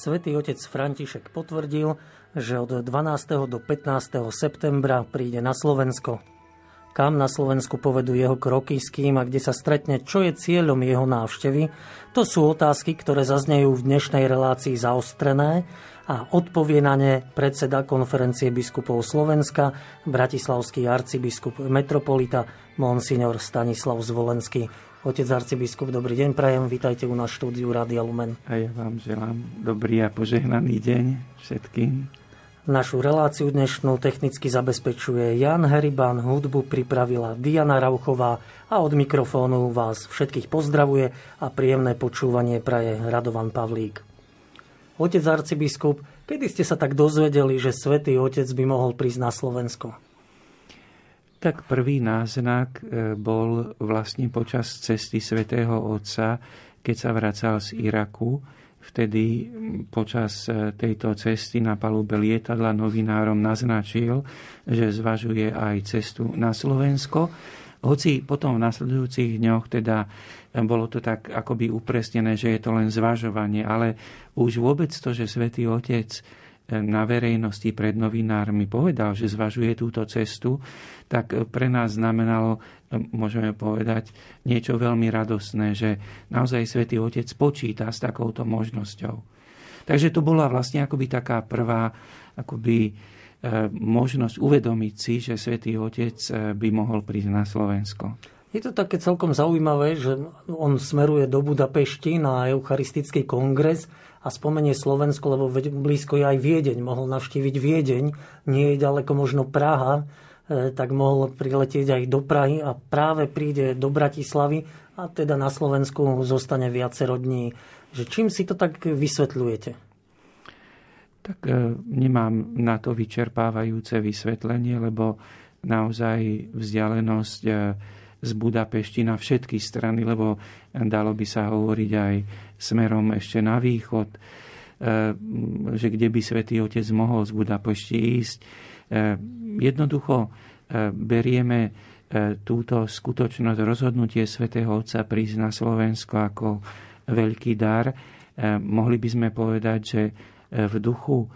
Svetý otec František potvrdil, že od 12. do 15. septembra príde na Slovensko. Kam na Slovensku povedú jeho kroky, s kým a kde sa stretne, čo je cieľom jeho návštevy, to sú otázky, ktoré zaznejú v dnešnej relácii zaostrené a odpovie na ne predseda konferencie biskupov Slovenska, bratislavský arcibiskup metropolita Monsignor Stanislav Zvolenský. Otec arcibiskup, dobrý deň, prajem, vítajte u nás štúdiu Rádia Lumen. A ja vám želám dobrý a požehnaný deň všetkým. Našu reláciu dnešnú technicky zabezpečuje Jan Heriban, hudbu pripravila Diana Rauchová a od mikrofónu vás všetkých pozdravuje a príjemné počúvanie praje Radovan Pavlík. Otec arcibiskup, kedy ste sa tak dozvedeli, že svätý Otec by mohol prísť na Slovensko? Tak prvý náznak e, bol vlastne počas cesty svätého Otca, keď sa vracal z Iraku. Vtedy počas e, tejto cesty na palube lietadla novinárom naznačil, že zvažuje aj cestu na Slovensko. Hoci potom v nasledujúcich dňoch teda e, bolo to tak akoby upresnené, že je to len zvažovanie, ale už vôbec to, že svätý Otec na verejnosti pred novinármi povedal, že zvažuje túto cestu, tak pre nás znamenalo, môžeme povedať, niečo veľmi radosné, že naozaj Svetý Otec počíta s takouto možnosťou. Takže to bola vlastne akoby taká prvá akoby, e, možnosť uvedomiť si, že Svetý Otec e, by mohol prísť na Slovensko. Je to také celkom zaujímavé, že on smeruje do Budapešti na Eucharistický kongres a spomenie Slovensko, lebo blízko je aj Viedeň. Mohol navštíviť Viedeň, nie je ďaleko možno Praha, e, tak mohol priletieť aj do Prahy a práve príde do Bratislavy a teda na Slovensku zostane viacero dní. Že čím si to tak vysvetľujete? Tak e, nemám na to vyčerpávajúce vysvetlenie, lebo naozaj vzdialenosť e, z Budapešti na všetky strany, lebo dalo by sa hovoriť aj smerom ešte na východ, e, že kde by Svetý Otec mohol z Budapešti ísť. E, jednoducho e, berieme túto skutočnosť, rozhodnutie Svetého Otca prísť na Slovensko ako veľký dar. Mohli by sme povedať, že v duchu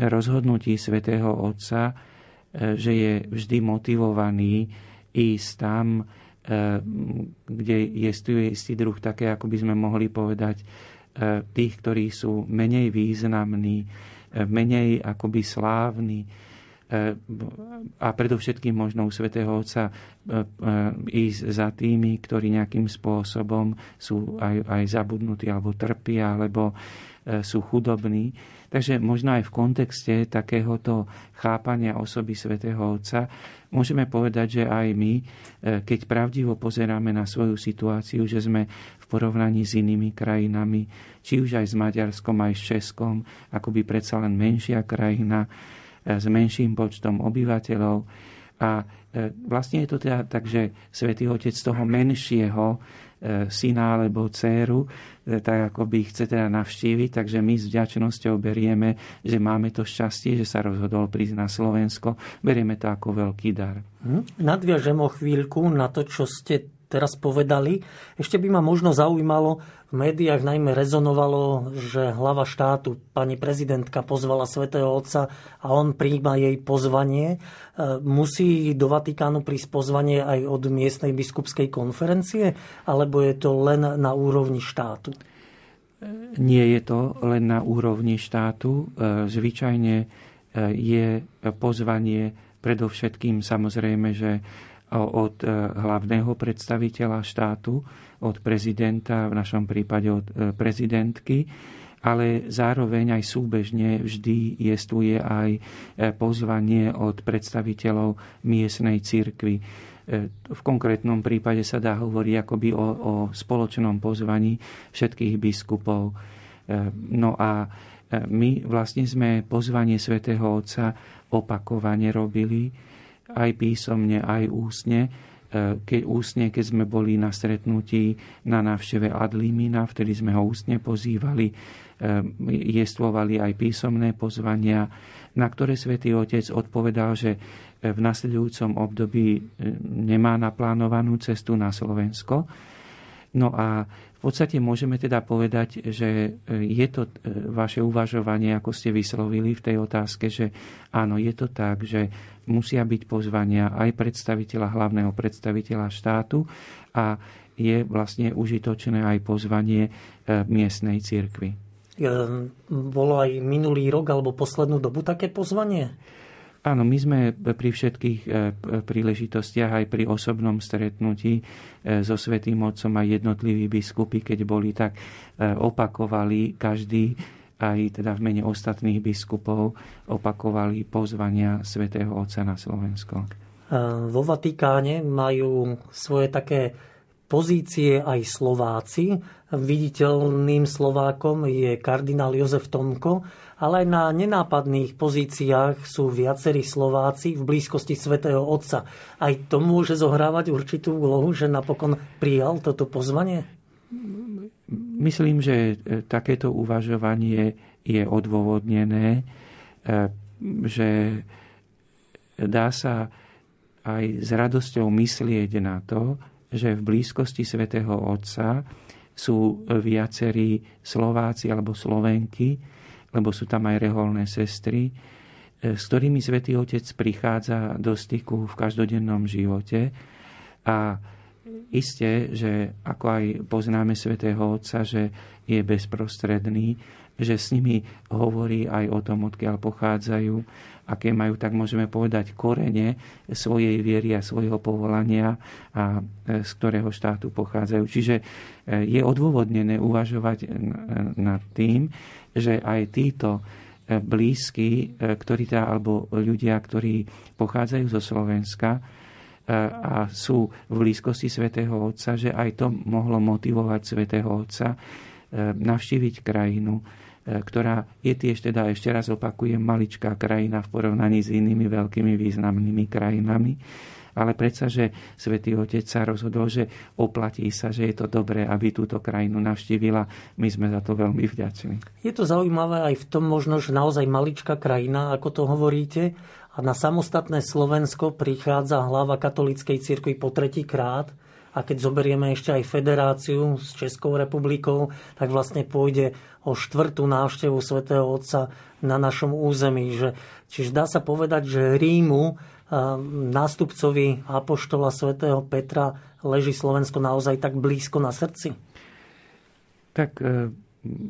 rozhodnutí Svetého Otca, že je vždy motivovaný ísť tam, eh, kde je istý druh také, ako by sme mohli povedať, eh, tých, ktorí sú menej významní, eh, menej akoby slávni a predovšetkým možno u Svetého Otca ísť za tými, ktorí nejakým spôsobom sú aj, aj zabudnutí, alebo trpia, alebo sú chudobní. Takže možno aj v kontexte takéhoto chápania osoby svätého Otca môžeme povedať, že aj my, e, keď pravdivo pozeráme na svoju situáciu, že sme v porovnaní s inými krajinami, či už aj s Maďarskom, aj s Českom, akoby predsa len menšia krajina, e, s menším počtom obyvateľov. A e, vlastne je to teda tak, že Svetý Otec toho menšieho syna alebo dceru E, tak ako by chce teda navštíviť, takže my s vďačnosťou berieme, že máme to šťastie, že sa rozhodol prísť na Slovensko. Berieme to ako veľký dar. Hm? Nadviažem o chvíľku na to, čo ste teraz povedali. Ešte by ma možno zaujímalo, v médiách najmä rezonovalo, že hlava štátu, pani prezidentka, pozvala svätého Otca a on príjma jej pozvanie. E, musí do Vatikánu prísť pozvanie aj od miestnej biskupskej konferencie, alebo je to len na úrovni štátu? Nie je to len na úrovni štátu. E, zvyčajne e, je pozvanie predovšetkým samozrejme, že od hlavného predstaviteľa štátu, od prezidenta, v našom prípade od e, prezidentky, ale zároveň aj súbežne vždy jestuje aj e, pozvanie od predstaviteľov miestnej cirkvi. E, v konkrétnom prípade sa dá hovoriť akoby o, o spoločnom pozvaní všetkých biskupov. No a my vlastne sme pozvanie svätého Otca opakovane robili, aj písomne, aj ústne E, keď ústne, keď sme boli na stretnutí na návšteve Adlimina, vtedy sme ho ústne pozývali, e, jestvovali aj písomné pozvania, na ktoré svätý Otec odpovedal, že e, v nasledujúcom období nemá naplánovanú cestu na Slovensko. No a v podstate môžeme teda povedať, že je to vaše uvažovanie, ako ste vyslovili v tej otázke, že áno, je to tak, že musia byť pozvania aj predstaviteľa, hlavného predstaviteľa štátu a je vlastne užitočné aj pozvanie miestnej cirkvi. Bolo aj minulý rok alebo poslednú dobu také pozvanie? Áno, my sme pri všetkých e, príležitostiach, aj pri osobnom stretnutí e, so Svetým Otcom a jednotliví biskupy, keď boli, tak e, opakovali každý aj teda v mene ostatných biskupov opakovali pozvania svätého Otca na Slovensko. Vo Vatikáne majú svoje také pozície aj Slováci. Viditeľným Slovákom je kardinál Jozef Tomko, ale aj na nenápadných pozíciách sú viacerí Slováci v blízkosti svätého Otca. Aj to môže zohrávať určitú úlohu, že napokon prijal toto pozvanie? Myslím, že e, takéto uvažovanie je odôvodnené, e, že dá sa aj s radosťou myslieť na to, že v blízkosti svätého Otca sú viacerí Slováci alebo Slovenky, lebo sú tam aj reholné sestry, e, s ktorými svätý Otec prichádza do styku v každodennom živote. A isté, že ako aj poznáme svätého Otca, že je bezprostredný, že s nimi hovorí aj o tom, odkiaľ pochádzajú, aké majú, tak môžeme povedať, korene svojej viery a svojho povolania a e, z ktorého štátu pochádzajú. Čiže e, je odôvodnené uvažovať nad tým, že aj títo e, blízky, ktorí tá, alebo ľudia, ktorí pochádzajú zo Slovenska, a sú v blízkosti svätého Otca, že aj to mohlo motivovať svätého Otca navštíviť krajinu, E, ktorá je tiež teda, ešte raz opakujem, maličká krajina v porovnaní s inými veľkými významnými krajinami. Ale predsa, že svätý Otec sa rozhodol, že oplatí sa, že je to dobré, aby túto krajinu navštívila. My sme za to veľmi vďační. Je to zaujímavé aj v tom možno, že naozaj maličká krajina, ako to hovoríte, a na samostatné Slovensko prichádza hlava katolíckej cirkvi po tretí krát a keď zoberieme ešte aj federáciu s Českou republikou, tak vlastne pôjde o štvrtú návštevu svätého Otca na našom území. Že, čiže dá sa povedať, že Rímu, nástupcovi apoštola svätého Petra, leží Slovensko naozaj tak blízko na srdci? Tak e,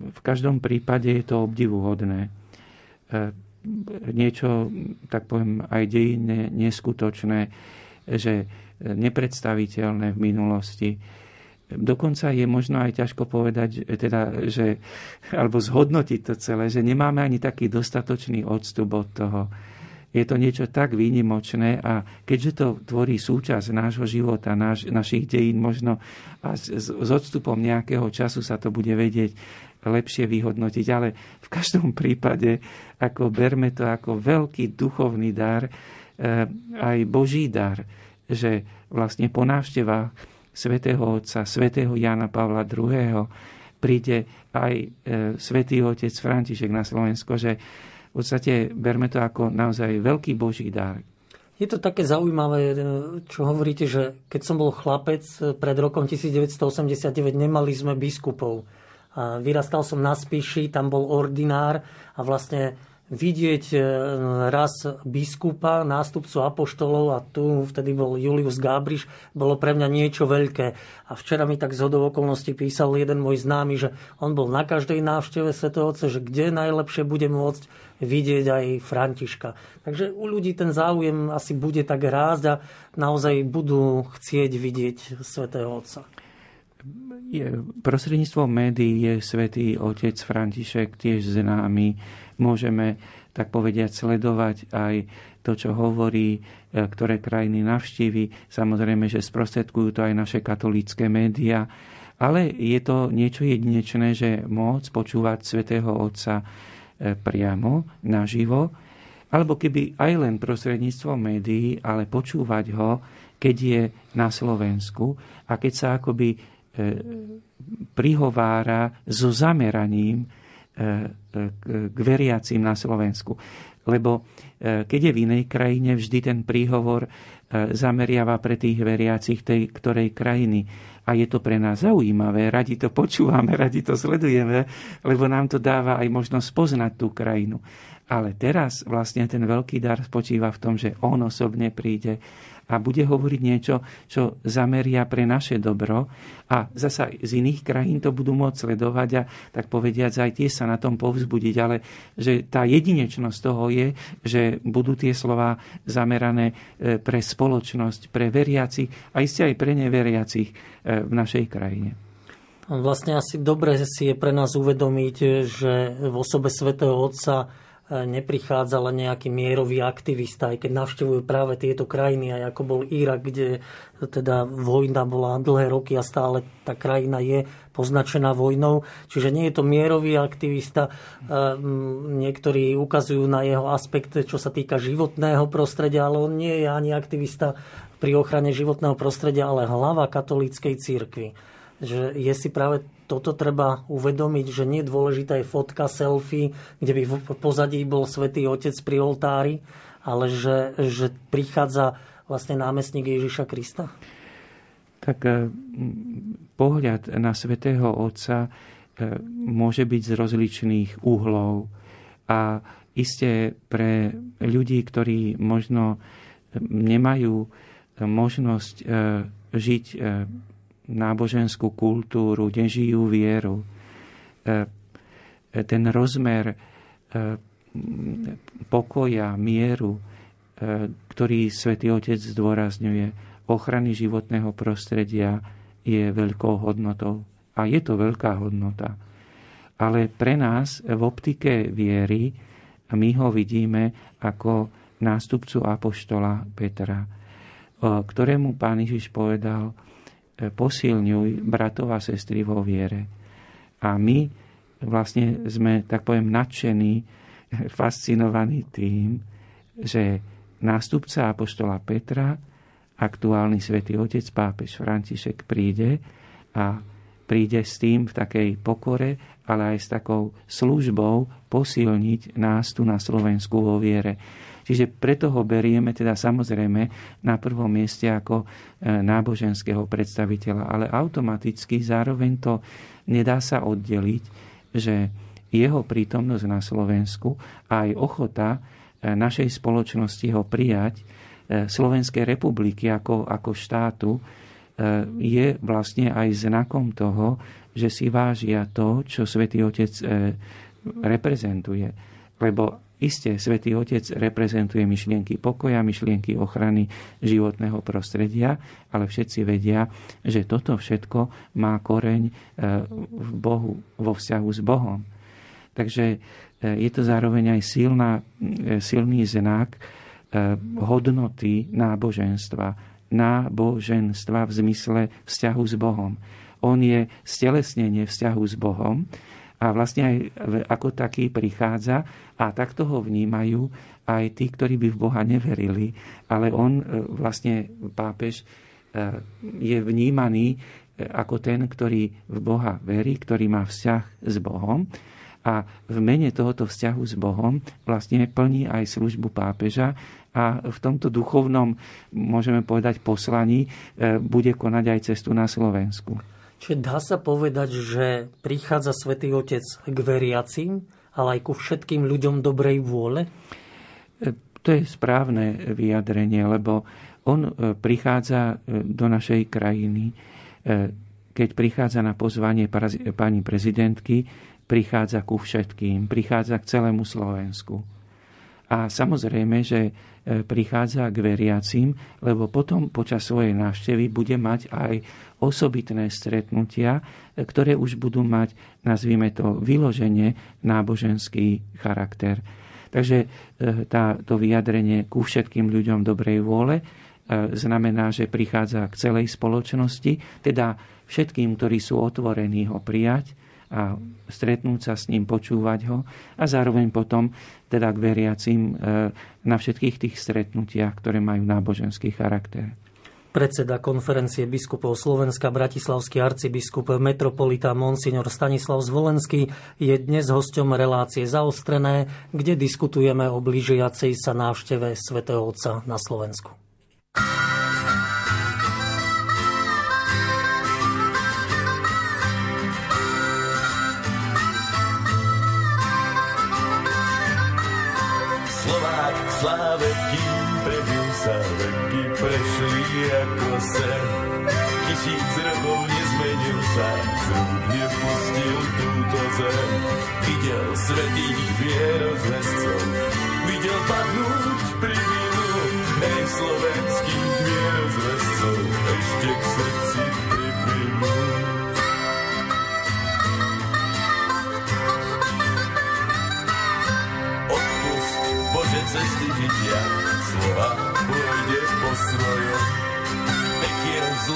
v každom prípade je to obdivuhodné. E, niečo, tak poviem, aj dejinne neskutočné, že nepredstaviteľné v minulosti. Dokonca je možno aj ťažko povedať, teda, že, alebo zhodnotiť to celé, že nemáme ani taký dostatočný odstup od toho. Je to niečo tak výnimočné a keďže to tvorí súčasť nášho života, náš, našich dejín, možno a s, s odstupom nejakého času sa to bude vedieť lepšie vyhodnotiť, ale v každom prípade, ako berme to ako veľký duchovný dar, eh, aj Boží dar, že vlastne po návštevách svätého Otca, svätého Jana Pavla II. príde aj e, svätý Otec František na Slovensko, že v podstate berme to ako naozaj veľký Boží dar. Je to také zaujímavé, e, čo hovoríte, že keď som bol chlapec e, pred rokom 1989, nemali sme biskupov. Vyrastal som na Spíši, tam bol ordinár a vlastne vidieť e, raz biskupa, nástupcu apoštolov a tu vtedy bol Julius Gábriš, bolo pre mňa niečo veľké. A včera mi tak z hodov okolností písal jeden môj známy, že on bol na každej návšteve Sv. Otce, že kde najlepšie bude môcť vidieť aj Františka. Takže u ľudí ten záujem asi bude tak rásť a naozaj budú chcieť vidieť svätého Otca. Prostredníctvom médií je svätý otec František tiež známy môžeme tak povediať sledovať aj to, čo hovorí, e, ktoré krajiny navštívi. Samozrejme, že sprostredkujú to aj naše katolícke médiá. Ale je to niečo jedinečné, že môcť počúvať svätého Otca e, priamo, naživo, alebo keby aj len prostredníctvom médií, ale počúvať ho, keď je na Slovensku a keď sa akoby e, prihovára so zameraním k veriacím na Slovensku. Lebo keď je v inej krajine, vždy ten príhovor zameriava pre tých veriacich tej ktorej krajiny. A je to pre nás zaujímavé, radi to počúvame, radi to sledujeme, lebo nám to dáva aj možnosť poznať tú krajinu. Ale teraz vlastne ten veľký dar spočíva v tom, že on osobne príde a bude hovoriť niečo, čo zameria pre naše dobro a zasa z iných krajín to budú môcť sledovať a tak povediať aj tie sa na tom povzbudiť, ale že tá jedinečnosť toho je, že budú tie slova zamerané e, pre spoločnosť, pre veriacich a iste aj pre neveriacich e, v našej krajine. Vlastne asi dobre si je pre nás uvedomiť, že v osobe svätého Otca neprichádza len nejaký mierový aktivista, aj keď navštevujú práve tieto krajiny, aj ako bol Irak, kde teda vojna bola dlhé roky a stále tá krajina je poznačená vojnou. Čiže nie je to mierový aktivista. Niektorí ukazujú na jeho aspekt, čo sa týka životného prostredia, ale on nie je ani aktivista pri ochrane životného prostredia, ale hlava katolíckej církvy. Že je si práve toto treba uvedomiť, že nie je dôležitá je fotka, selfie, kde by v pozadí bol svätý Otec pri oltári, ale že, že prichádza vlastne námestník Ježiša Krista? Tak eh, pohľad na svätého Otca eh, môže byť z rozličných uhlov a iste pre ľudí, ktorí možno nemajú možnosť eh, žiť náboženskú kultúru, nežijú vieru. E, ten rozmer e, pokoja, mieru, e, ktorý svätý Otec zdôrazňuje, ochrany životného prostredia je veľkou hodnotou. A je to veľká hodnota. Ale pre nás v optike viery my ho vidíme ako nástupcu apoštola Petra, ktorému pán Ježiš povedal, posilňuj bratov a sestry vo viere. A my vlastne sme, tak poviem, nadšení, fascinovaní tým, že nástupca apoštola Petra, aktuálny svätý otec pápež František príde a príde s tým v takej pokore, ale aj s takou službou posilniť nás tu na Slovensku vo viere. Čiže preto ho berieme teda samozrejme na prvom mieste ako e, náboženského predstaviteľa, ale automaticky zároveň to nedá sa oddeliť, že jeho prítomnosť na Slovensku a aj ochota e, našej spoločnosti ho prijať e, Slovenskej republiky ako, ako štátu je vlastne aj znakom toho, že si vážia to, čo Svetý Otec reprezentuje. Lebo Isté, Svetý Otec reprezentuje myšlienky pokoja, myšlienky ochrany životného prostredia, ale všetci vedia, že toto všetko má koreň e, v Bohu, vo vzťahu s Bohom. Takže e, je to zároveň aj silná, e, silný znak hodnoty náboženstva. Náboženstva v zmysle vzťahu s Bohom. On je stelesnenie vzťahu s Bohom a vlastne aj ako taký prichádza a takto ho vnímajú aj tí, ktorí by v Boha neverili, ale on e, vlastne pápež e, je vnímaný e, ako ten, ktorý v Boha verí, ktorý má vzťah s Bohom. A v mene tohoto vzťahu s Bohom vlastne plní aj službu pápeža. A v tomto duchovnom, môžeme povedať, poslaní bude konať aj cestu na Slovensku. Čiže dá sa povedať, že prichádza Svetý Otec k veriacim, ale aj ku všetkým ľuďom dobrej vôle? E, to je správne vyjadrenie, lebo on e, prichádza e, do našej krajiny, keď prichádza na pozvanie pani prezidentky, prichádza ku všetkým, prichádza k celému Slovensku. A samozrejme, že prichádza k veriacim, lebo potom počas svojej návštevy bude mať aj osobitné stretnutia, ktoré už budú mať, nazvime to, vyloženie náboženský charakter. Takže e, tá, to vyjadrenie ku všetkým ľuďom dobrej vôle e, znamená, že prichádza k celej spoločnosti, teda všetkým, ktorí sú otvorení ho prijať a stretnúť sa s ním, počúvať ho a zároveň potom teda k veriacim e, na všetkých tých stretnutiach, ktoré majú náboženský charakter. Predseda konferencie biskupov Slovenska, bratislavský arcibiskup metropolita Monsignor Stanislav Zvolenský je dnes hosťom relácie Zaostrené, kde diskutujeme o blížiacej sa návšteve svätého Otca na Slovensku. Sen. Tisíc rokov nezmenil sa, zrúd nepustil túto zem. Videl svetých vierozvescov, videl padnúť pri vinu, hej slovenských vierozvescov, ešte k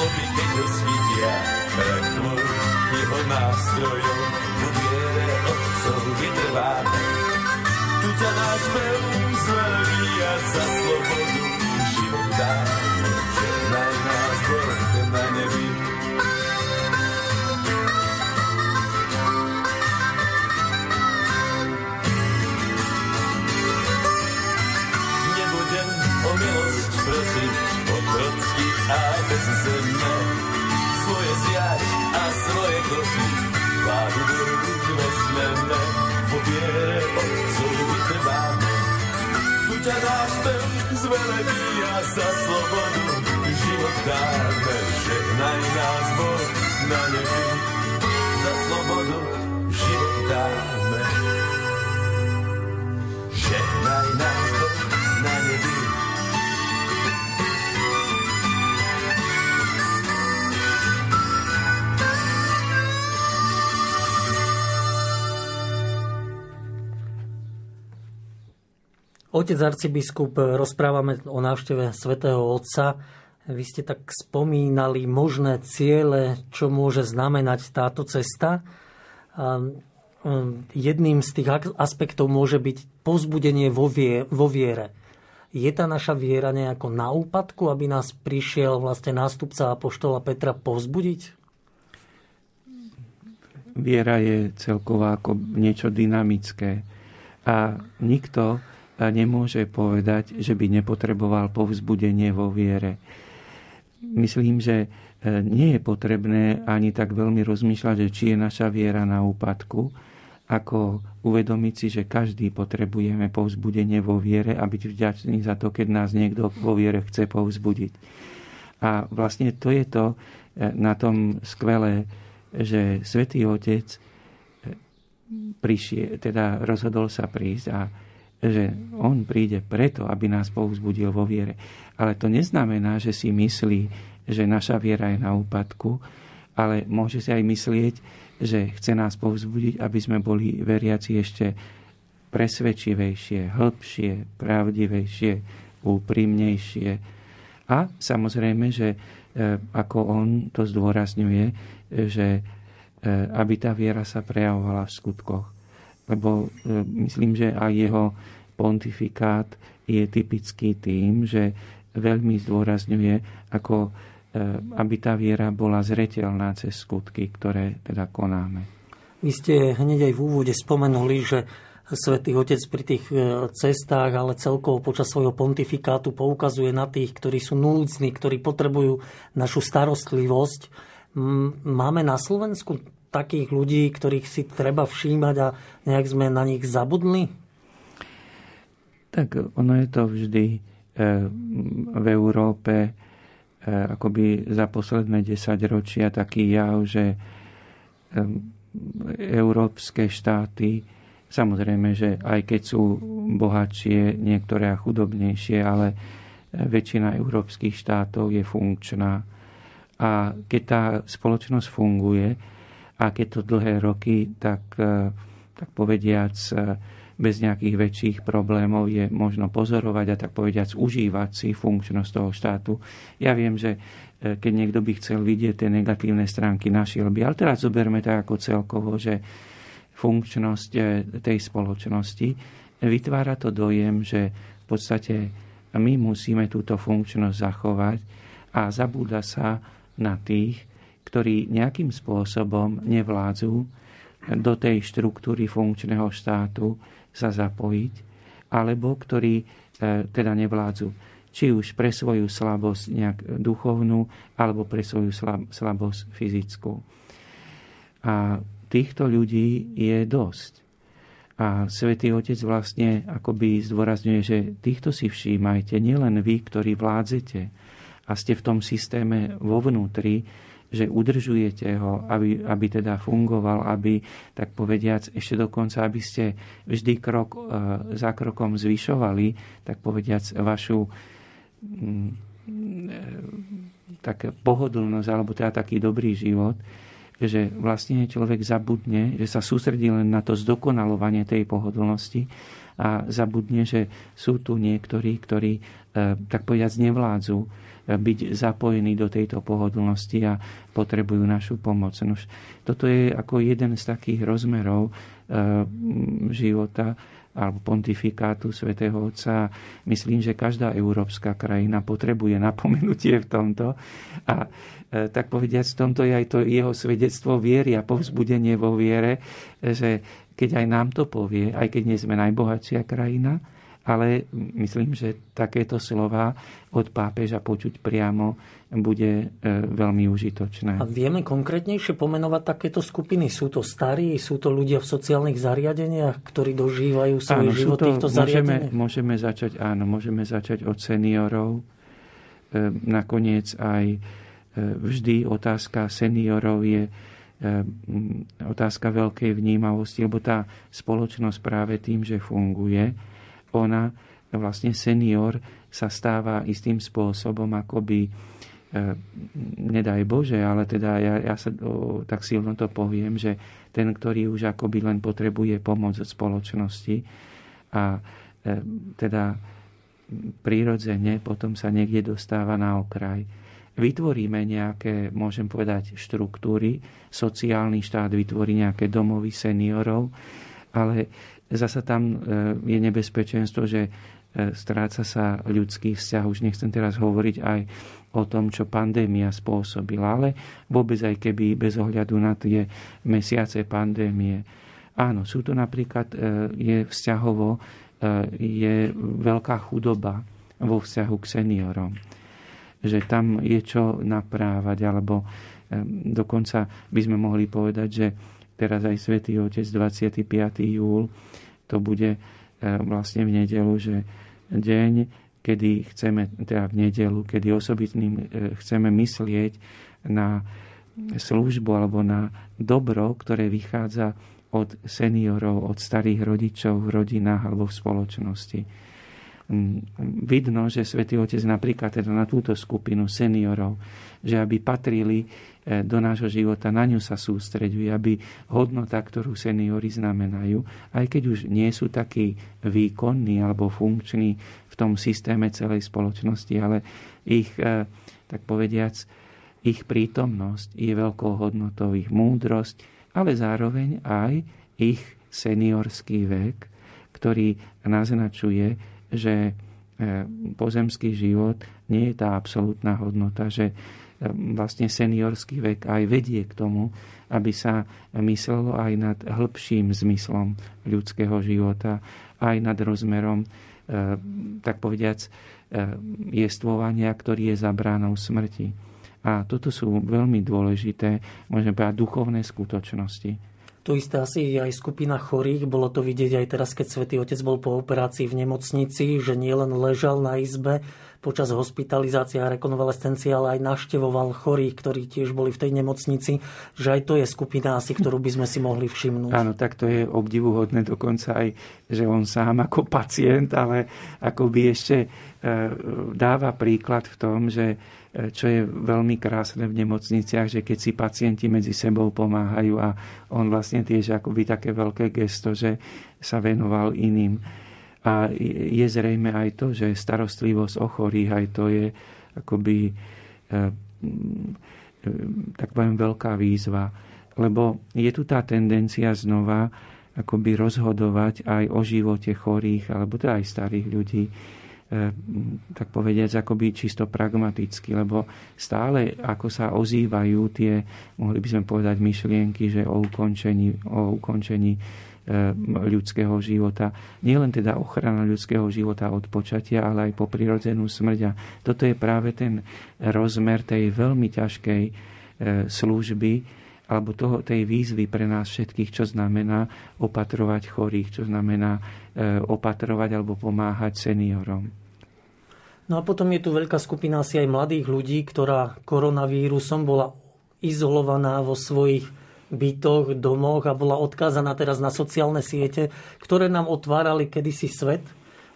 Zloby, keď ho svitia, rak tvoj jeho nástrojom. V viere otcov vytrváme, tu ťa náš veľmi zvelí a za slobodu Otec arcibiskup, rozprávame o návšteve svätého Otca. Vy ste tak spomínali možné ciele, čo môže znamenať táto cesta. Um, jedným z tých aspektov môže byť pozbudenie vo, vo viere. Je tá naša viera nejako na úpadku, aby nás prišiel vlastne nástupca Apoštola Petra povzbudiť? Viera je celková ako niečo dynamické. A nikto nemôže povedať, že by nepotreboval povzbudenie vo viere. Myslím, že e, nie je potrebné ani tak veľmi rozmýšľať, že či je naša viera na úpadku, ako uvedomiť si, že každý potrebujeme povzbudenie vo viere a byť vďačný za to, keď nás niekto vo viere chce povzbudiť. A vlastne to je to e, na tom skvelé, že Svetý Otec e, prišie, teda rozhodol sa prísť a že on príde preto, aby nás povzbudil vo viere. Ale to neznamená, že si myslí, že naša viera je na úpadku, ale môže si aj myslieť, že chce nás povzbudiť, aby sme boli veriaci ešte presvedčivejšie, hĺbšie, pravdivejšie, úprimnejšie. A samozrejme, že e, ako on to zdôrazňuje, že e, aby tá viera sa prejavovala v skutkoch lebo e, myslím, že aj jeho pontifikát je typický tým, že veľmi zdôrazňuje, ako e, aby tá viera bola zretelná cez skutky, ktoré teda konáme. Vy ste hneď aj v úvode spomenuli, že Svetý Otec pri tých e, cestách, ale celkovo počas svojho pontifikátu poukazuje na tých, ktorí sú núdzni, ktorí potrebujú našu starostlivosť. Máme na Slovensku takých ľudí, ktorých si treba všímať a nejak sme na nich zabudli? Tak ono je to vždy e, v Európe e, akoby za posledné 10 ročia taký jav, že e, európske štáty, samozrejme, že aj keď sú bohatšie, niektoré a chudobnejšie, ale väčšina európskych štátov je funkčná. A keď tá spoločnosť funguje, a keď to dlhé roky, tak, e, tak povediac, e, bez nejakých väčších problémov je možno pozorovať a tak povediac užívať si funkčnosť toho štátu. Ja viem, že e, keď niekto by chcel vidieť tie negatívne stránky, našiel by. Ale teraz zoberme tak ako celkovo, že funkčnosť tej spoločnosti vytvára to dojem, že v podstate my musíme túto funkčnosť zachovať a zabúda sa na tých, ktorí nejakým spôsobom nevládzu do tej štruktúry funkčného štátu sa zapojiť, alebo ktorí e, teda nevládzu či už pre svoju slabosť nejak duchovnú, alebo pre svoju slabosť fyzickú. A týchto ľudí je dosť. A svätý Otec vlastne akoby zdôrazňuje, že týchto si všímajte, nielen vy, ktorí vládzete a ste v tom systéme vo vnútri, že udržujete ho, aby, aby teda fungoval, aby, tak povediac, ešte dokonca, aby ste vždy krok e, za krokom zvyšovali, tak povediac, vašu mm, e, tak pohodlnosť, alebo teda taký dobrý život, že vlastne človek zabudne, že sa sústredí len na to zdokonalovanie tej pohodlnosti a zabudne, že sú tu niektorí, ktorí, e, tak povedať, nevládzu byť zapojení do tejto pohodlnosti a potrebujú našu pomoc. Nož, toto je ako jeden z takých rozmerov e, života alebo pontifikátu svätého Otca. Myslím, že každá európska krajina potrebuje napomenutie v tomto. A e, tak povediať, v tomto je aj to jeho svedectvo viery a povzbudenie vo viere, že keď aj nám to povie, aj keď nie sme najbohatšia krajina, ale myslím, že takéto slova od pápeža počuť priamo bude e, veľmi užitočné. A vieme konkrétnejšie pomenovať takéto skupiny? Sú to starí, sú to ľudia v sociálnych zariadeniach, ktorí dožívajú svoj áno, život v týchto zariadeniach? Môžeme začať, áno, môžeme začať od seniorov. E, nakoniec aj e, vždy otázka seniorov je otázka veľkej vnímavosti, lebo tá spoločnosť práve tým, že funguje, ona, vlastne senior, sa stáva istým spôsobom akoby, e, nedaj Bože, ale teda ja, ja sa o, tak silno to poviem, že ten, ktorý už akoby len potrebuje pomoc od spoločnosti a e, teda prirodzene potom sa niekde dostáva na okraj. Vytvoríme nejaké, môžem povedať, štruktúry, sociálny štát vytvorí nejaké domovy seniorov, ale Zasa tam e, je nebezpečenstvo, že e, stráca sa ľudský vzťah. Už nechcem teraz hovoriť aj o tom, čo pandémia spôsobila, ale vôbec aj keby bez ohľadu na tie mesiace pandémie. Áno, sú to napríklad, e, je vzťahovo, je veľká chudoba vo vzťahu k seniorom. Že tam je čo naprávať, alebo dokonca by sme mohli povedať, že teraz aj Svetý Otec 25. júl to bude e, vlastne v nedelu, že deň, kedy chceme, teda v nedelu, kedy osobitným e, chceme myslieť na službu alebo na dobro, ktoré vychádza od seniorov, od starých rodičov v rodinách alebo v spoločnosti. Mm, vidno, že Svetý Otec napríklad teda na túto skupinu seniorov, že aby patrili do nášho života, na ňu sa sústreďuje, aby hodnota, ktorú seniory znamenajú, aj keď už nie sú takí výkonní alebo funkční v tom systéme celej spoločnosti, ale ich, e, tak povediac, ich prítomnosť je veľkou hodnotou, ich múdrosť, ale zároveň aj ich seniorský vek, ktorý naznačuje, že e, pozemský život nie je tá absolútna hodnota, že vlastne seniorský vek aj vedie k tomu, aby sa myslelo aj nad hĺbším zmyslom ľudského života, aj nad rozmerom, e, tak povediac, e, jestvovania, ktorý je za bránou smrti. A toto sú veľmi dôležité, môžeme povedať, duchovné skutočnosti. Tu isté asi aj skupina chorých. Bolo to vidieť aj teraz, keď svätý Otec bol po operácii v nemocnici, že nielen ležal na izbe, počas hospitalizácie a rekonvalescencie, ale aj naštevoval chorých, ktorí tiež boli v tej nemocnici, že aj to je skupina asi, ktorú by sme si mohli všimnúť. Áno, tak to je obdivuhodné dokonca aj, že on sám ako pacient, ale ako by ešte e, dáva príklad v tom, že e, čo je veľmi krásne v nemocniciach, že keď si pacienti medzi sebou pomáhajú a on vlastne tiež akoby také veľké gesto, že sa venoval iným a je zrejme aj to, že starostlivosť o chorých, aj to je akoby e, tak poviem veľká výzva. Lebo je tu tá tendencia znova akoby rozhodovať aj o živote chorých, alebo teda aj starých ľudí tak povediať, akoby čisto pragmaticky, lebo stále ako sa ozývajú tie, mohli by sme povedať, myšlienky, že o ukončení, o ukončení ľudského života. Nie len teda ochrana ľudského života od počatia, ale aj po prirodzenú smrť. A toto je práve ten rozmer tej veľmi ťažkej služby, alebo toho, tej výzvy pre nás všetkých, čo znamená opatrovať chorých, čo znamená opatrovať alebo pomáhať seniorom. No a potom je tu veľká skupina asi aj mladých ľudí, ktorá koronavírusom bola izolovaná vo svojich bytoch, domoch a bola odkázaná teraz na sociálne siete, ktoré nám otvárali kedysi svet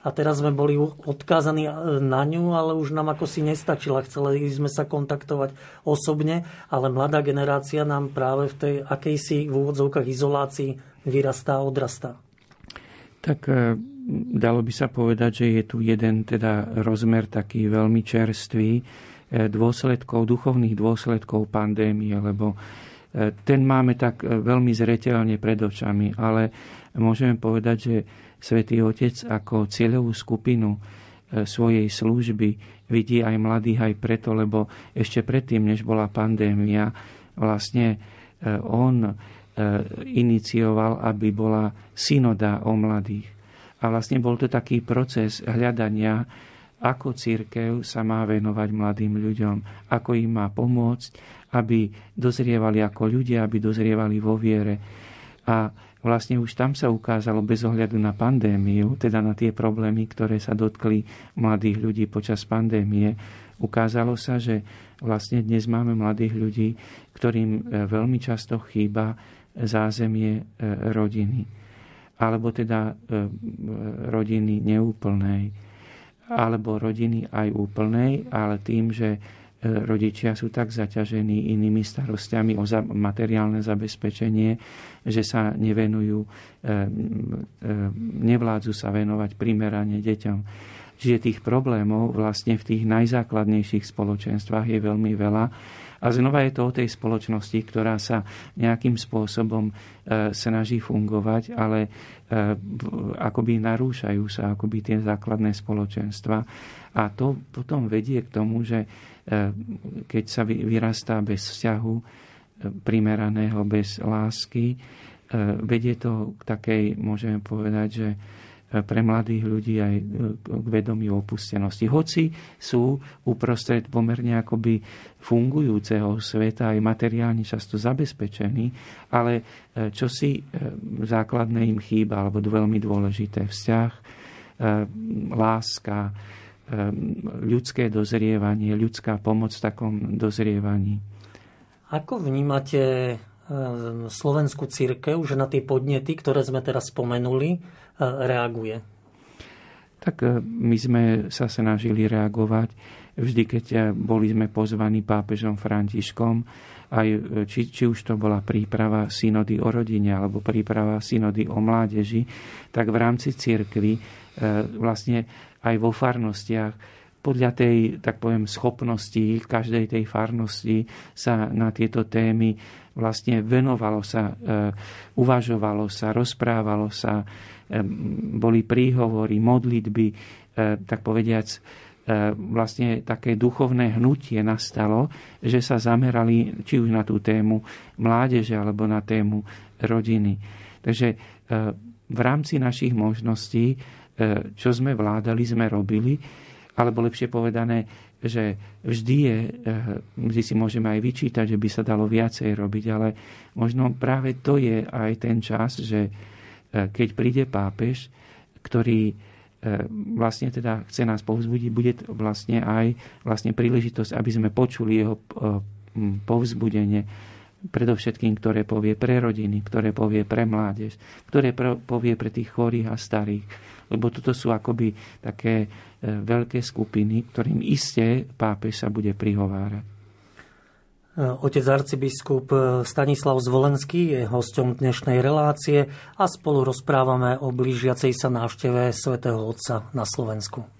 a teraz sme boli odkázaní na ňu, ale už nám ako si nestačila. Chceli sme sa kontaktovať osobne, ale mladá generácia nám práve v tej akejsi v úvodzovkách izolácii vyrastá a odrastá. Tak e, dalo by sa povedať, že je tu jeden teda rozmer taký veľmi čerstvý eh, dôsledkov, duchovných dôsledkov pandémie, lebo ten máme tak eh, veľmi zreteľne pred očami, ale môžeme povedať, že Svetý Otec ako cieľovú skupinu svojej služby vidí aj mladých aj preto, lebo ešte predtým, než bola pandémia, vlastne on inicioval, aby bola synoda o mladých. A vlastne bol to taký proces hľadania, ako církev sa má venovať mladým ľuďom, ako im má pomôcť, aby dozrievali ako ľudia, aby dozrievali vo viere. A vlastne už tam sa ukázalo bez ohľadu na pandémiu, teda na tie problémy, ktoré sa dotkli mladých ľudí počas pandémie, ukázalo sa, že vlastne dnes máme mladých ľudí, ktorým e, veľmi často chýba zázemie e, rodiny. Alebo teda e, rodiny neúplnej, alebo rodiny aj úplnej, ale tým, že e, rodičia sú tak zaťažení inými starostiami o materiálne zabezpečenie, že sa nevenujú, e, nevládzu sa venovať primerane deťom. Čiže tých problémov vlastne v tých najzákladnejších spoločenstvách je veľmi veľa a znova je to o tej spoločnosti, ktorá sa nejakým spôsobom e, snaží fungovať, ale e, akoby narúšajú sa akoby tie základné spoločenstva. A to potom vedie k tomu, že e, keď sa vyrastá bez vzťahu primeraného, bez lásky, vedie to k takej, môžeme povedať, že pre mladých ľudí aj e, k vedomiu opustenosti. Hoci sú uprostred pomerne akoby fungujúceho sveta aj materiálne často zabezpečení, ale e, čo si e, základné im chýba, alebo veľmi dôležité vzťah, láska, ľudské dozrievanie, ľudská pomoc v takom dozrievaní. Ako vnímate slovenskú církev, že na tie podnety, ktoré sme teraz spomenuli, reaguje? Tak e, my sme sa snažili reagovať vždy, keď e, boli sme pozvaní pápežom Františkom, aj, e, či, či už to bola príprava synody o rodine alebo príprava synody o mládeži, tak v rámci cirkvy vlastne aj vo farnostiach podľa tej, tak poviem, schopnosti každej tej farnosti sa na tieto témy vlastne venovalo sa, uvažovalo sa, rozprávalo sa, boli príhovory, modlitby, tak povediac, vlastne také duchovné hnutie nastalo, že sa zamerali či už na tú tému mládeže alebo na tému rodiny. Takže v rámci našich možností, čo sme vládali, sme robili, alebo lepšie povedané, že vždy je, vždy si môžeme aj vyčítať, že by sa dalo viacej robiť, ale možno práve to je aj ten čas, že E, keď príde pápež, ktorý e, vlastne teda chce nás povzbudiť, bude to vlastne aj vlastne príležitosť, aby sme počuli jeho povzbudenie, predovšetkým, ktoré povie pre rodiny, ktoré povie pre mládež, ktoré povie pre tých chorých a starých. Lebo toto sú akoby také veľké skupiny, ktorým iste pápež sa bude prihovárať. Otec arcibiskup Stanislav Zvolenský je hosťom dnešnej relácie a spolu rozprávame o blížiacej sa návšteve svätého Otca na Slovensku.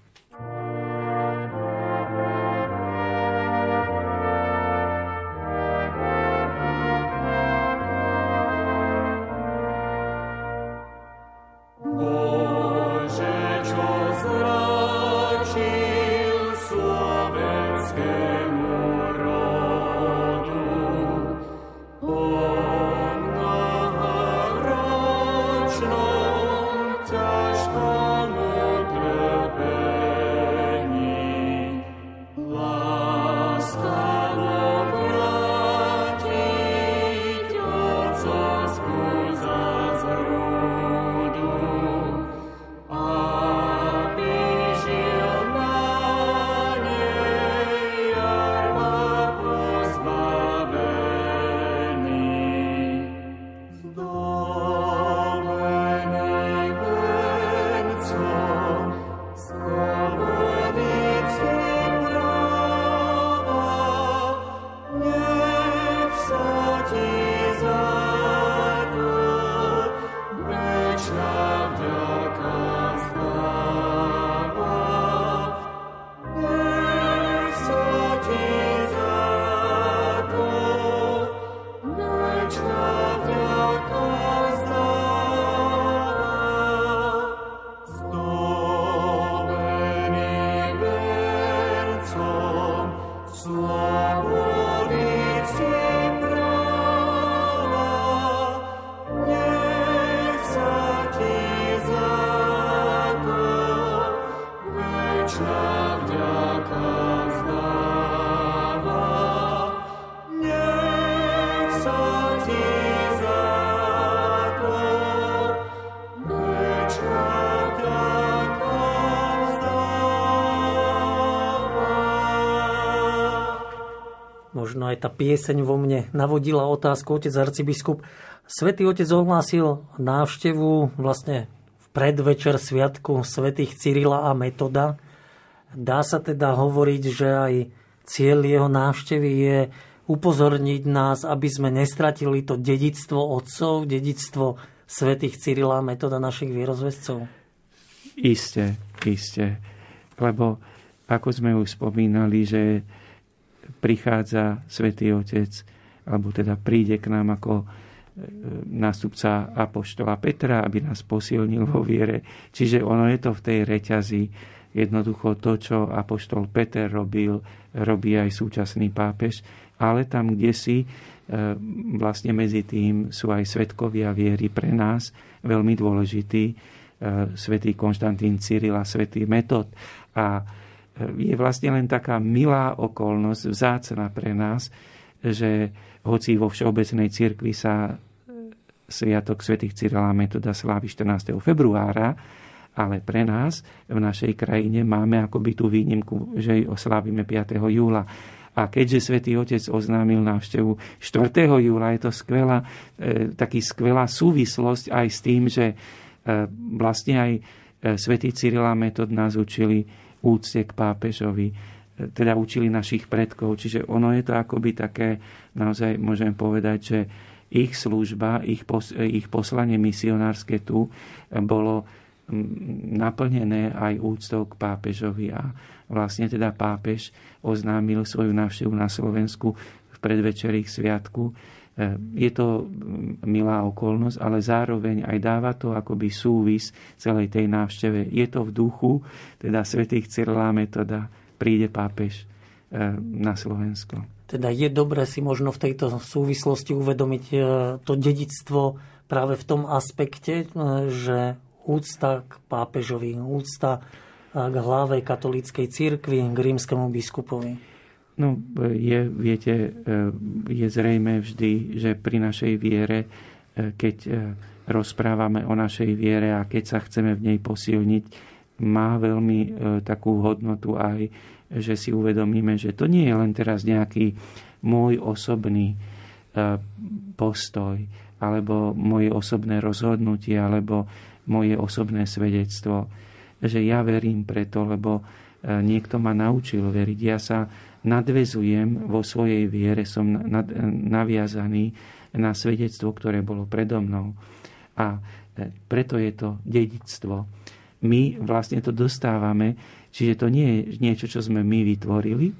Možno aj tá pieseň vo mne navodila otázku, otec arcibiskup. Svetý otec ohlásil návštevu vlastne v predvečer sviatku svätých Cyrila a Metoda. Dá sa teda hovoriť, že aj cieľ jeho návštevy je upozorniť nás, aby sme nestratili to dedictvo otcov, dedictvo svätých Cyrila a Metoda našich vierozvescov? Isté, isté. Lebo ako sme už spomínali, že prichádza Svetý Otec, alebo teda príde k nám ako e, nástupca Apoštola Petra, aby nás posilnil vo viere. Čiže ono je to v tej reťazi. Jednoducho to, čo Apoštol Peter robil, robí aj súčasný pápež, ale tam, kde si e, vlastne medzi tým sú aj svetkovia viery pre nás veľmi dôležitý. E, svetý Konštantín Cyril a svetý Metod. A je vlastne len taká milá okolnosť, vzácna pre nás, že hoci vo Všeobecnej cirkvi sa Sviatok svätých Cyrila Metoda slávi 14. februára, ale pre nás v našej krajine máme akoby tú výnimku, že oslávime 5. júla. A keďže svätý Otec oznámil návštevu 4. júla, je to skvelá, e, taký skvelá súvislosť aj s tým, že e, vlastne aj e, svätý Cyrila Metod nás učili úcte k pápežovi, teda učili našich predkov. Čiže ono je to akoby také, naozaj môžem povedať, že ich služba, ich, pos, ich poslanie misionárske tu bolo naplnené aj úctou k pápežovi a vlastne teda pápež oznámil svoju návštevu na Slovensku v predvečerých sviatku je to mm, milá okolnosť, ale zároveň aj dáva to akoby súvis celej tej návšteve. Je to v duchu, teda svätých Cyrila metoda, príde pápež eh, na Slovensko. Teda je dobré si možno v tejto súvislosti uvedomiť eh, to dedictvo práve v tom aspekte, že úcta k pápežovi, úcta k hlave katolíckej cirkvi, k rímskemu biskupovi. No, je, viete, e, je zrejme vždy, že pri našej viere, e, keď e, rozprávame o našej viere a keď sa chceme v nej posilniť, má veľmi takú hodnotu aj, že si uvedomíme, že to nie je len teraz nejaký môj osobný postoj, alebo moje osobné rozhodnutie, alebo moje osobné svedectvo. Že ja verím preto, lebo niekto ma naučil veriť. Ja sa nadvezujem vo svojej viere, som naviazaný na svedectvo, ktoré bolo predo mnou. A e, preto je to dedictvo. My vlastne to dostávame, čiže to nie je niečo, čo sme my vytvorili.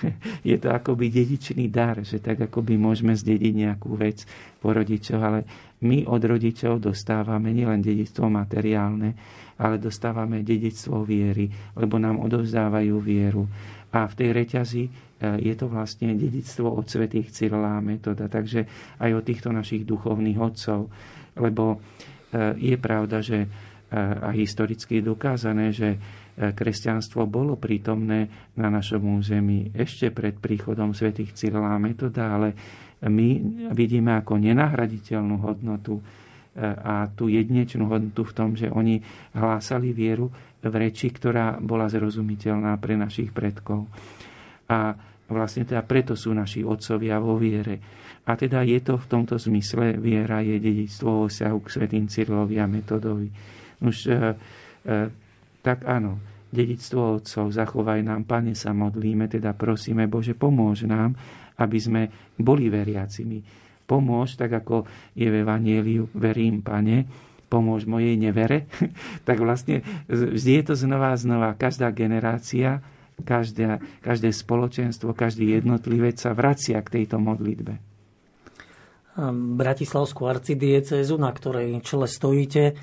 je to akoby dedičný dar, že tak akoby môžeme zdediť nejakú vec po rodičoch, ale my od rodičov dostávame nielen dedictvo materiálne, ale dostávame dedictvo viery, lebo nám odovzdávajú vieru. A v tej reťazi e, je to vlastne dedictvo od svetých Cyrila Metoda, takže aj od týchto našich duchovných otcov. Lebo e, je pravda, že e, a historicky je dokázané, že kresťanstvo bolo prítomné na našom území ešte pred príchodom svätých Cyrila Metoda, ale my vidíme ako nenahraditeľnú hodnotu a tú jedinečnú hodnotu v tom, že oni hlásali vieru v reči, ktorá bola zrozumiteľná pre našich predkov. A vlastne teda preto sú naši otcovia vo viere. A teda je to v tomto zmysle viera je dedictvo vzťahu k svetým Cyrilovi a Metodovi. Už e, e, tak áno, dedictvo otcov, zachovaj nám, Pane, sa modlíme, teda prosíme, Bože, pomôž nám, aby sme boli veriacimi. Pomôž, tak ako je v Evangeliu, verím, Pane, pomôž mojej nevere, tak vlastne vždy je to znova a znova. Každá generácia, každé, každé spoločenstvo, každý jednotlivec sa vracia k tejto modlitbe. Bratislavskú arcidiecezu, na ktorej čele stojíte,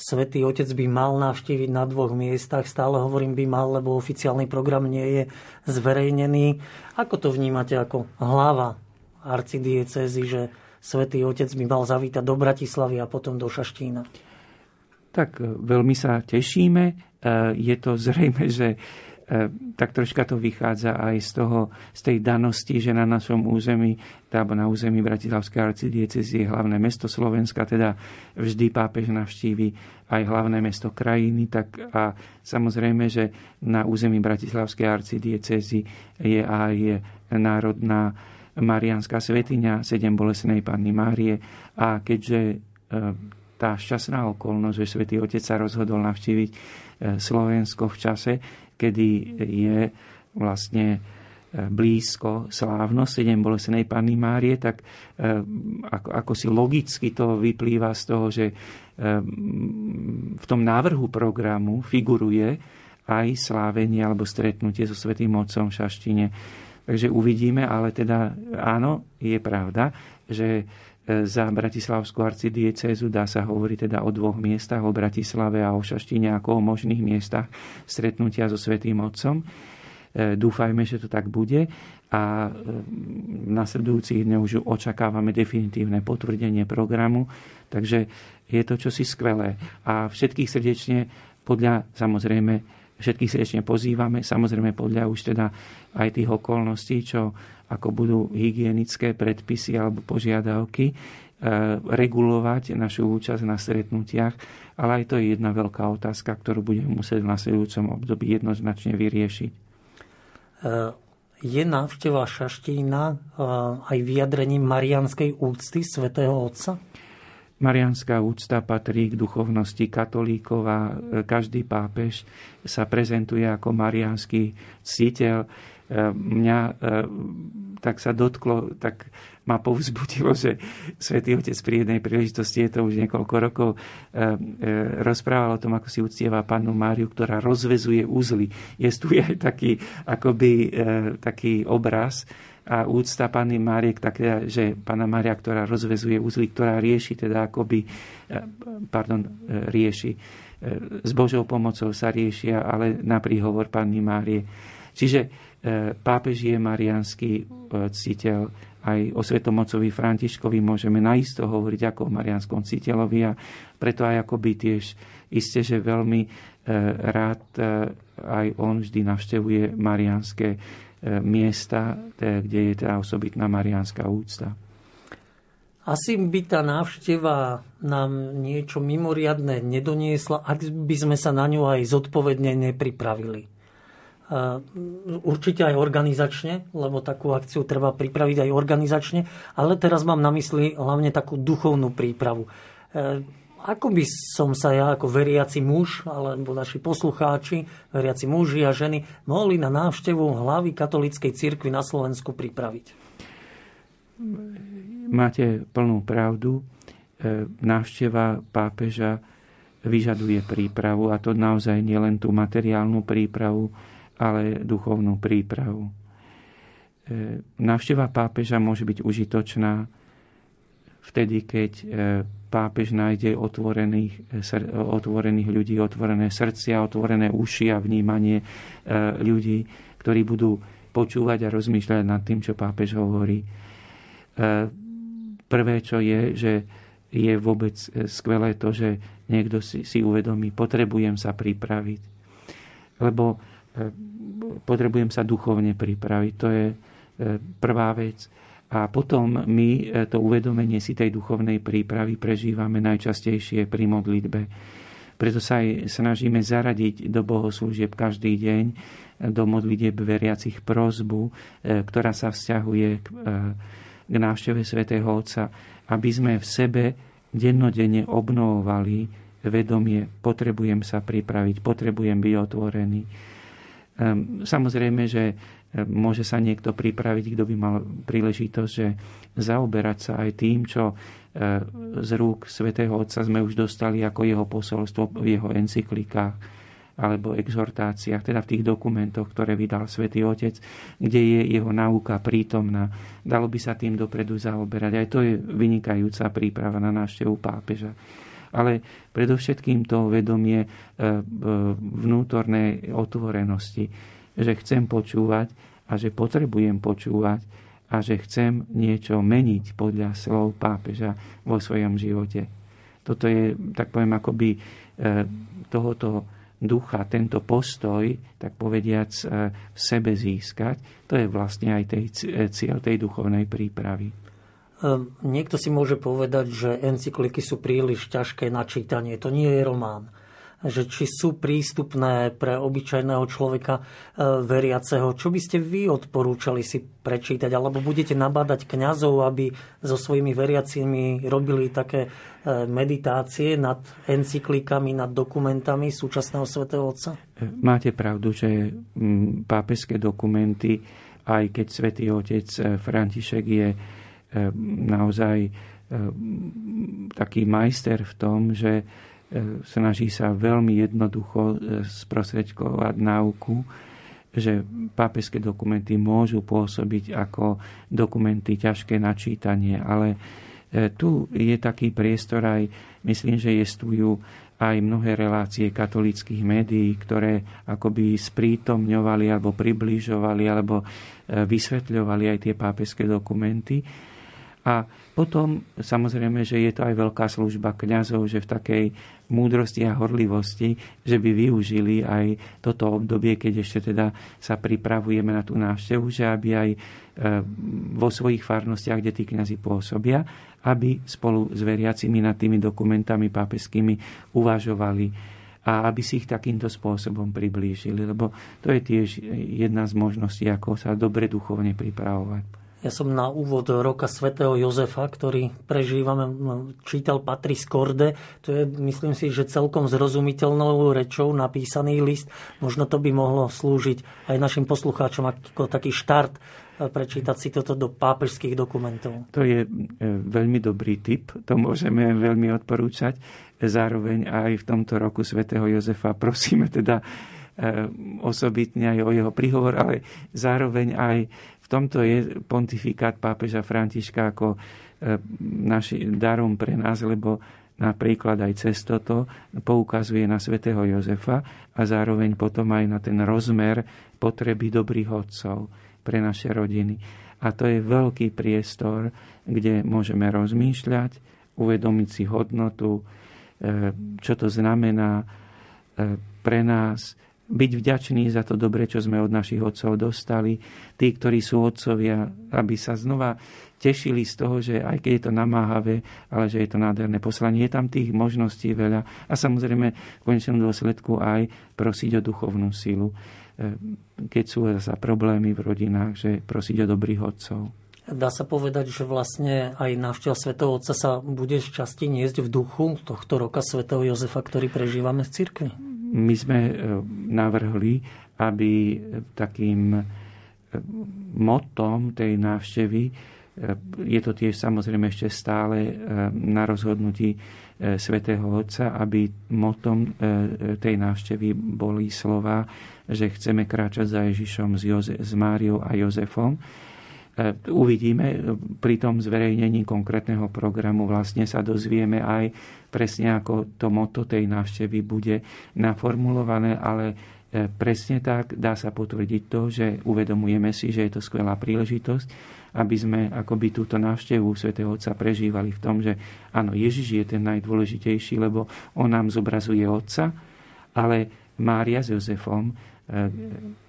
Svetý Otec by mal navštíviť na dvoch miestach. Stále hovorím by mal, lebo oficiálny program nie je zverejnený. Ako to vnímate ako hlava arcidiecezy, že svätý Otec by mal zavítať do Bratislavy a potom do Šaštína? Tak e, veľmi sa tešíme. E, je to zrejme, že e, tak troška to vychádza aj z, toho, z tej danosti, že na našom území, alebo na území Bratislavskej arcidiecezy je hlavné mesto Slovenska, teda vždy pápež navštívi aj hlavné mesto krajiny, tak a samozrejme, že na území Bratislavskej arcidiecezy je aj národná Marianská svetiňa, sedem bolesnej Panny Márie a keďže tá šťastná okolnosť, že svätý Otec sa rozhodol navštíviť Slovensko v čase, kedy je vlastne blízko slávnosť sedem bolesnej Panny Márie, tak ako, ako si logicky to vyplýva z toho, že v tom návrhu programu figuruje aj slávenie alebo stretnutie so Svetým Otcom v Šaštine. Takže uvidíme, ale teda áno, je pravda, že e, za Bratislavskú arcidiecezu dá sa hovoriť teda o dvoch miestach, o Bratislave a o Šaštine ako o možných miestach stretnutia so Svetým Otcom. E, dúfajme, že to tak bude a v nasledujúcich dňoch už očakávame definitívne potvrdenie programu, takže je to čosi skvelé. A všetkých srdečne podľa, samozrejme, všetkých srdečne pozývame, samozrejme podľa už teda aj tých okolností, čo ako budú hygienické predpisy alebo požiadavky, e, regulovať našu účasť na stretnutiach, ale aj to je jedna veľká otázka, ktorú budeme musieť v nasledujúcom období jednoznačne vyriešiť. E, je návšteva Šaštína aj vyjadrením marianskej úcty svätého Otca? Marianská úcta patrí k duchovnosti katolíkov a e, každý pápež sa prezentuje ako marianský ctiteľ. Mňa e, tak sa dotklo, tak ma povzbudilo, že svätý Otec pri jednej príležitosti, je to už niekoľko rokov, e, e, rozprával o tom, ako si uctieva pannu Máriu, ktorá rozvezuje uzly. Je tu aj taký, akoby, taký obraz a úcta Panny Márie, tak, že Panna Mária, ktorá rozvezuje uzly, ktorá rieši, teda akoby, pardon, rieši, s Božou pomocou sa riešia, ale na príhovor Panny Márie. Čiže pápež je marianský citeľ aj o svetomocovi Františkovi môžeme naisto hovoriť ako o marianskom citeľovi a preto aj akoby tiež isté, že veľmi e, rád e, aj on vždy navštevuje marianské e, miesta, kde je teda osobitná marianská úcta. Asi by tá návšteva nám niečo mimoriadne nedoniesla, ak by sme sa na ňu aj zodpovedne nepripravili. Určite aj organizačne, lebo takú akciu treba pripraviť aj organizačne, ale teraz mám na mysli hlavne takú duchovnú prípravu. E, ako by som sa ja ako veriaci muž, alebo naši poslucháči, veriaci muži a ženy, mohli na návštevu hlavy katolíckej cirkvi na Slovensku pripraviť? Máte plnú pravdu. E, návšteva pápeža vyžaduje prípravu a to naozaj nielen tú materiálnu prípravu, ale duchovnú prípravu. E, návšteva pápeža môže byť užitočná vtedy, keď e, pápež nájde otvorených, e, otvorených ľudí, otvorené srdcia, otvorené uši a vnímanie ľudí, ktorí budú počúvať a rozmýšľať nad tým, čo pápež hovorí. Prvé, čo je, že je vôbec skvelé to, že niekto si, si uvedomí, potrebujem sa pripraviť. Lebo potrebujem sa duchovne pripraviť. To je e, prvá vec. A potom my e, to uvedomenie si tej duchovnej prípravy prežívame najčastejšie pri modlitbe. Preto sa aj snažíme zaradiť do bohoslúžieb každý deň do modlitieb veriacich prozbu, e, ktorá sa vzťahuje k, k návšteve svätého Otca, aby sme v sebe dennodenne obnovovali vedomie, potrebujem sa pripraviť, potrebujem byť otvorený samozrejme, že ehm, môže sa niekto pripraviť, kto by mal príležitosť, že zaoberať sa aj tým, čo ehm, z rúk svätého Otca sme už dostali ako jeho posolstvo v jeho encyklikách alebo exhortáciách, teda v tých dokumentoch, ktoré vydal svätý Otec, kde je jeho náuka prítomná. Dalo by sa tým dopredu zaoberať. Aj to je vynikajúca príprava na návštevu pápeža ale predovšetkým to vedomie e, vnútornej otvorenosti, že chcem počúvať a že potrebujem počúvať a že chcem niečo meniť podľa slov pápeža vo svojom živote. Toto je, tak poviem, akoby e, tohoto ducha, tento postoj, tak povediac, e, v sebe získať, to je vlastne aj tej, cieľ tej duchovnej prípravy. Ehm, niekto si môže povedať, že encykliky sú príliš ťažké na čítanie. To nie je román. že či sú prístupné pre obyčajného človeka e, veriaceho. Čo by ste vy odporúčali si prečítať? Alebo budete nabádať kňazov, aby so svojimi veriacimi robili také e, meditácie nad encyklikami, nad dokumentami súčasného svätého Otca? Máte pravdu, že mm, pápežské dokumenty, aj keď svätý Otec František je naozaj taký majster v tom, že E, snaží sa veľmi jednoducho e, sprostredkovať náuku, že pápežské dokumenty môžu pôsobiť ako dokumenty ťažké načítanie, ale e, tu je taký priestor aj, myslím, že jestujú aj mnohé relácie katolických médií, ktoré akoby sprítomňovali alebo približovali alebo vysvetľovali aj tie pápežské dokumenty. A potom samozrejme, že je to aj veľká služba kňazov, že v takej múdrosti a horlivosti, že by využili aj toto obdobie, keď ešte teda sa pripravujeme na tú návštevu, že aby aj e, vo svojich farnostiach, kde tí kňazi pôsobia, aby spolu s veriacimi nad tými dokumentami pápežskými uvažovali a aby si ich takýmto spôsobom priblížili, lebo to je tiež jedna z možností, ako sa dobre duchovne pripravovať. Ja som na úvod roka svätého Jozefa, ktorý prežívame, čítal Patris Korde. To je, myslím si, že celkom zrozumiteľnou rečou napísaný list. Možno to by mohlo slúžiť aj našim poslucháčom ako taký štart e, prečítať si toto do pápežských dokumentov. To je e, veľmi dobrý tip, to môžeme veľmi odporúčať. Zároveň aj v tomto roku svätého Jozefa prosíme teda e, osobitne aj o jeho príhovor, ale zároveň aj tomto je pontifikát pápeža Františka ako e, našim darom pre nás, lebo napríklad aj cez toto poukazuje na svätého Jozefa a zároveň potom aj na ten rozmer potreby dobrých otcov pre naše rodiny. A to je veľký priestor, kde môžeme rozmýšľať, uvedomiť si hodnotu, e, čo to znamená e, pre nás, byť vďační za to dobre, čo sme od našich otcov dostali. Tí, ktorí sú otcovia, aby sa znova tešili z toho, že aj keď je to namáhavé, ale že je to nádherné poslanie. Je tam tých možností veľa. A samozrejme v konečnom dôsledku aj prosiť o duchovnú silu. E, keď sú zase problémy v rodinách, že prosiť o dobrých otcov. Dá sa povedať, že vlastne aj návšteva svätého Otca sa bude z časti niesť v duchu tohto roka svätého Jozefa, ktorý prežívame v cirkvi? My sme e, navrhli, aby takým e, motom tej návštevy, e, je to tiež samozrejme ešte stále na rozhodnutí svätého Otca, aby motom tej návštevy boli slova, že chceme kráčať za Ježišom s, Joze- s Máriou a Jozefom. Uvidíme pri tom zverejnení konkrétneho programu vlastne sa dozvieme aj presne ako to moto tej návštevy bude naformulované, ale e, presne tak dá sa potvrdiť to, že uvedomujeme si, že je to skvelá príležitosť, aby sme akoby túto návštevu svätého Otca prežívali v tom, že áno, Ježiš je ten najdôležitejší, lebo on nám zobrazuje Otca, ale Mária s Jozefom e,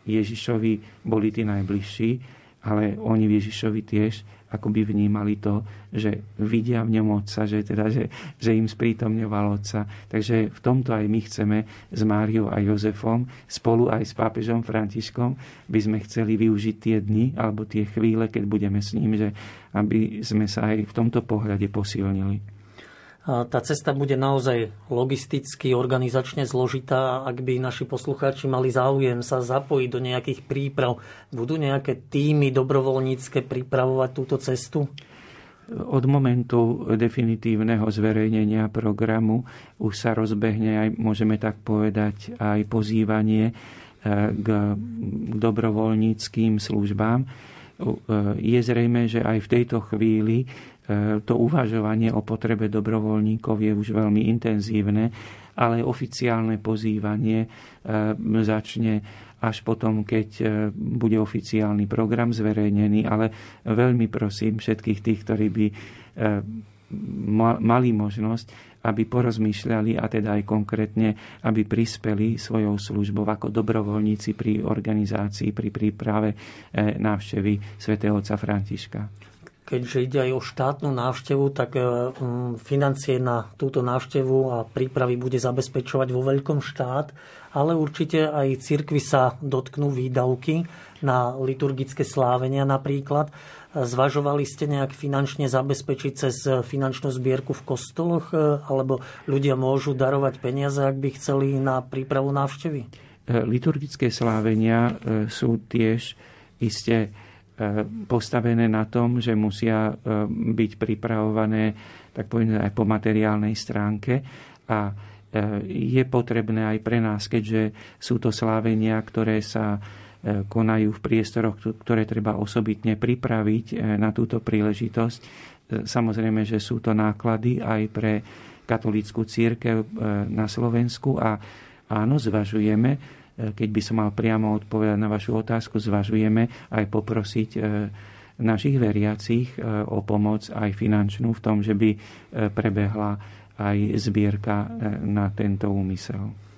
Ježišovi boli tí najbližší, ale oni Ježišovi tiež akoby vnímali to, že vidia v ňom Otca, že, teda, že, že im sprítomňoval Otca. Takže v tomto aj my chceme s Máriou a Jozefom spolu aj s pápežom Františkom by sme chceli využiť tie dni alebo tie chvíle, keď budeme s ním, že aby sme sa aj v tomto pohľade posilnili. Tá cesta bude naozaj logisticky, organizačne zložitá. Ak by naši poslucháči mali záujem sa zapojiť do nejakých príprav, budú nejaké týmy dobrovoľnícke pripravovať túto cestu? Od momentu definitívneho zverejnenia programu už sa rozbehne aj, môžeme tak povedať, aj pozývanie e, k dobrovoľníckým službám. E, je zrejme, že aj v tejto chvíli to uvažovanie o potrebe dobrovoľníkov je už veľmi intenzívne, ale oficiálne pozývanie e, začne až potom, keď e, bude oficiálny program zverejnený, ale veľmi prosím všetkých tých, ktorí by mali možnosť, aby porozmýšľali a teda aj konkrétne, aby prispeli svojou službou ako dobrovoľníci pri organizácii, pri príprave návštevy svätého otca Františka keďže ide aj o štátnu návštevu, tak financie na túto návštevu a prípravy bude zabezpečovať vo veľkom štát, ale určite aj cirkvi sa dotknú výdavky na liturgické slávenia napríklad. Zvažovali ste nejak finančne zabezpečiť cez finančnú zbierku v kostoloch, e, alebo ľudia môžu darovať peniaze, ak by chceli na prípravu návštevy? E, liturgické slávenia e, sú tiež iste postavené na tom, že musia byť pripravované tak poviem aj po materiálnej stránke a je potrebné aj pre nás, keďže sú to slávenia, ktoré sa E, konajú v priestoroch, ktoré treba osobitne pripraviť e, na túto príležitosť. E, samozrejme, že sú to náklady aj pre katolícku církev na Slovensku a áno, zvažujeme, keď by som mal priamo odpovedať na vašu otázku, zvažujeme aj poprosiť našich veriacich o pomoc aj finančnú v tom, že by prebehla aj zbierka na tento úmysel.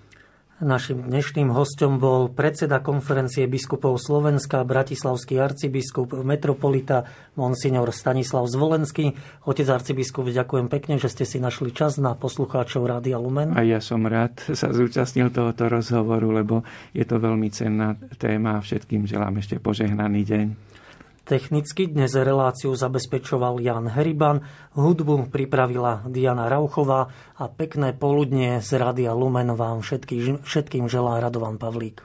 Našim dnešným hostom bol predseda konferencie biskupov Slovenska, bratislavský arcibiskup, metropolita Monsignor Stanislav Zvolenský. Otec arcibiskup, ďakujem pekne, že ste si našli čas na poslucháčov Rádia Lumen. A ja som rád sa zúčastnil tohoto rozhovoru, lebo je to veľmi cenná téma a všetkým želám ešte požehnaný deň. Technicky dnes reláciu zabezpečoval Jan Heriban, hudbu pripravila Diana Rauchová a pekné poludnie z radia Lumen vám všetkým, všetkým želá Radovan Pavlík.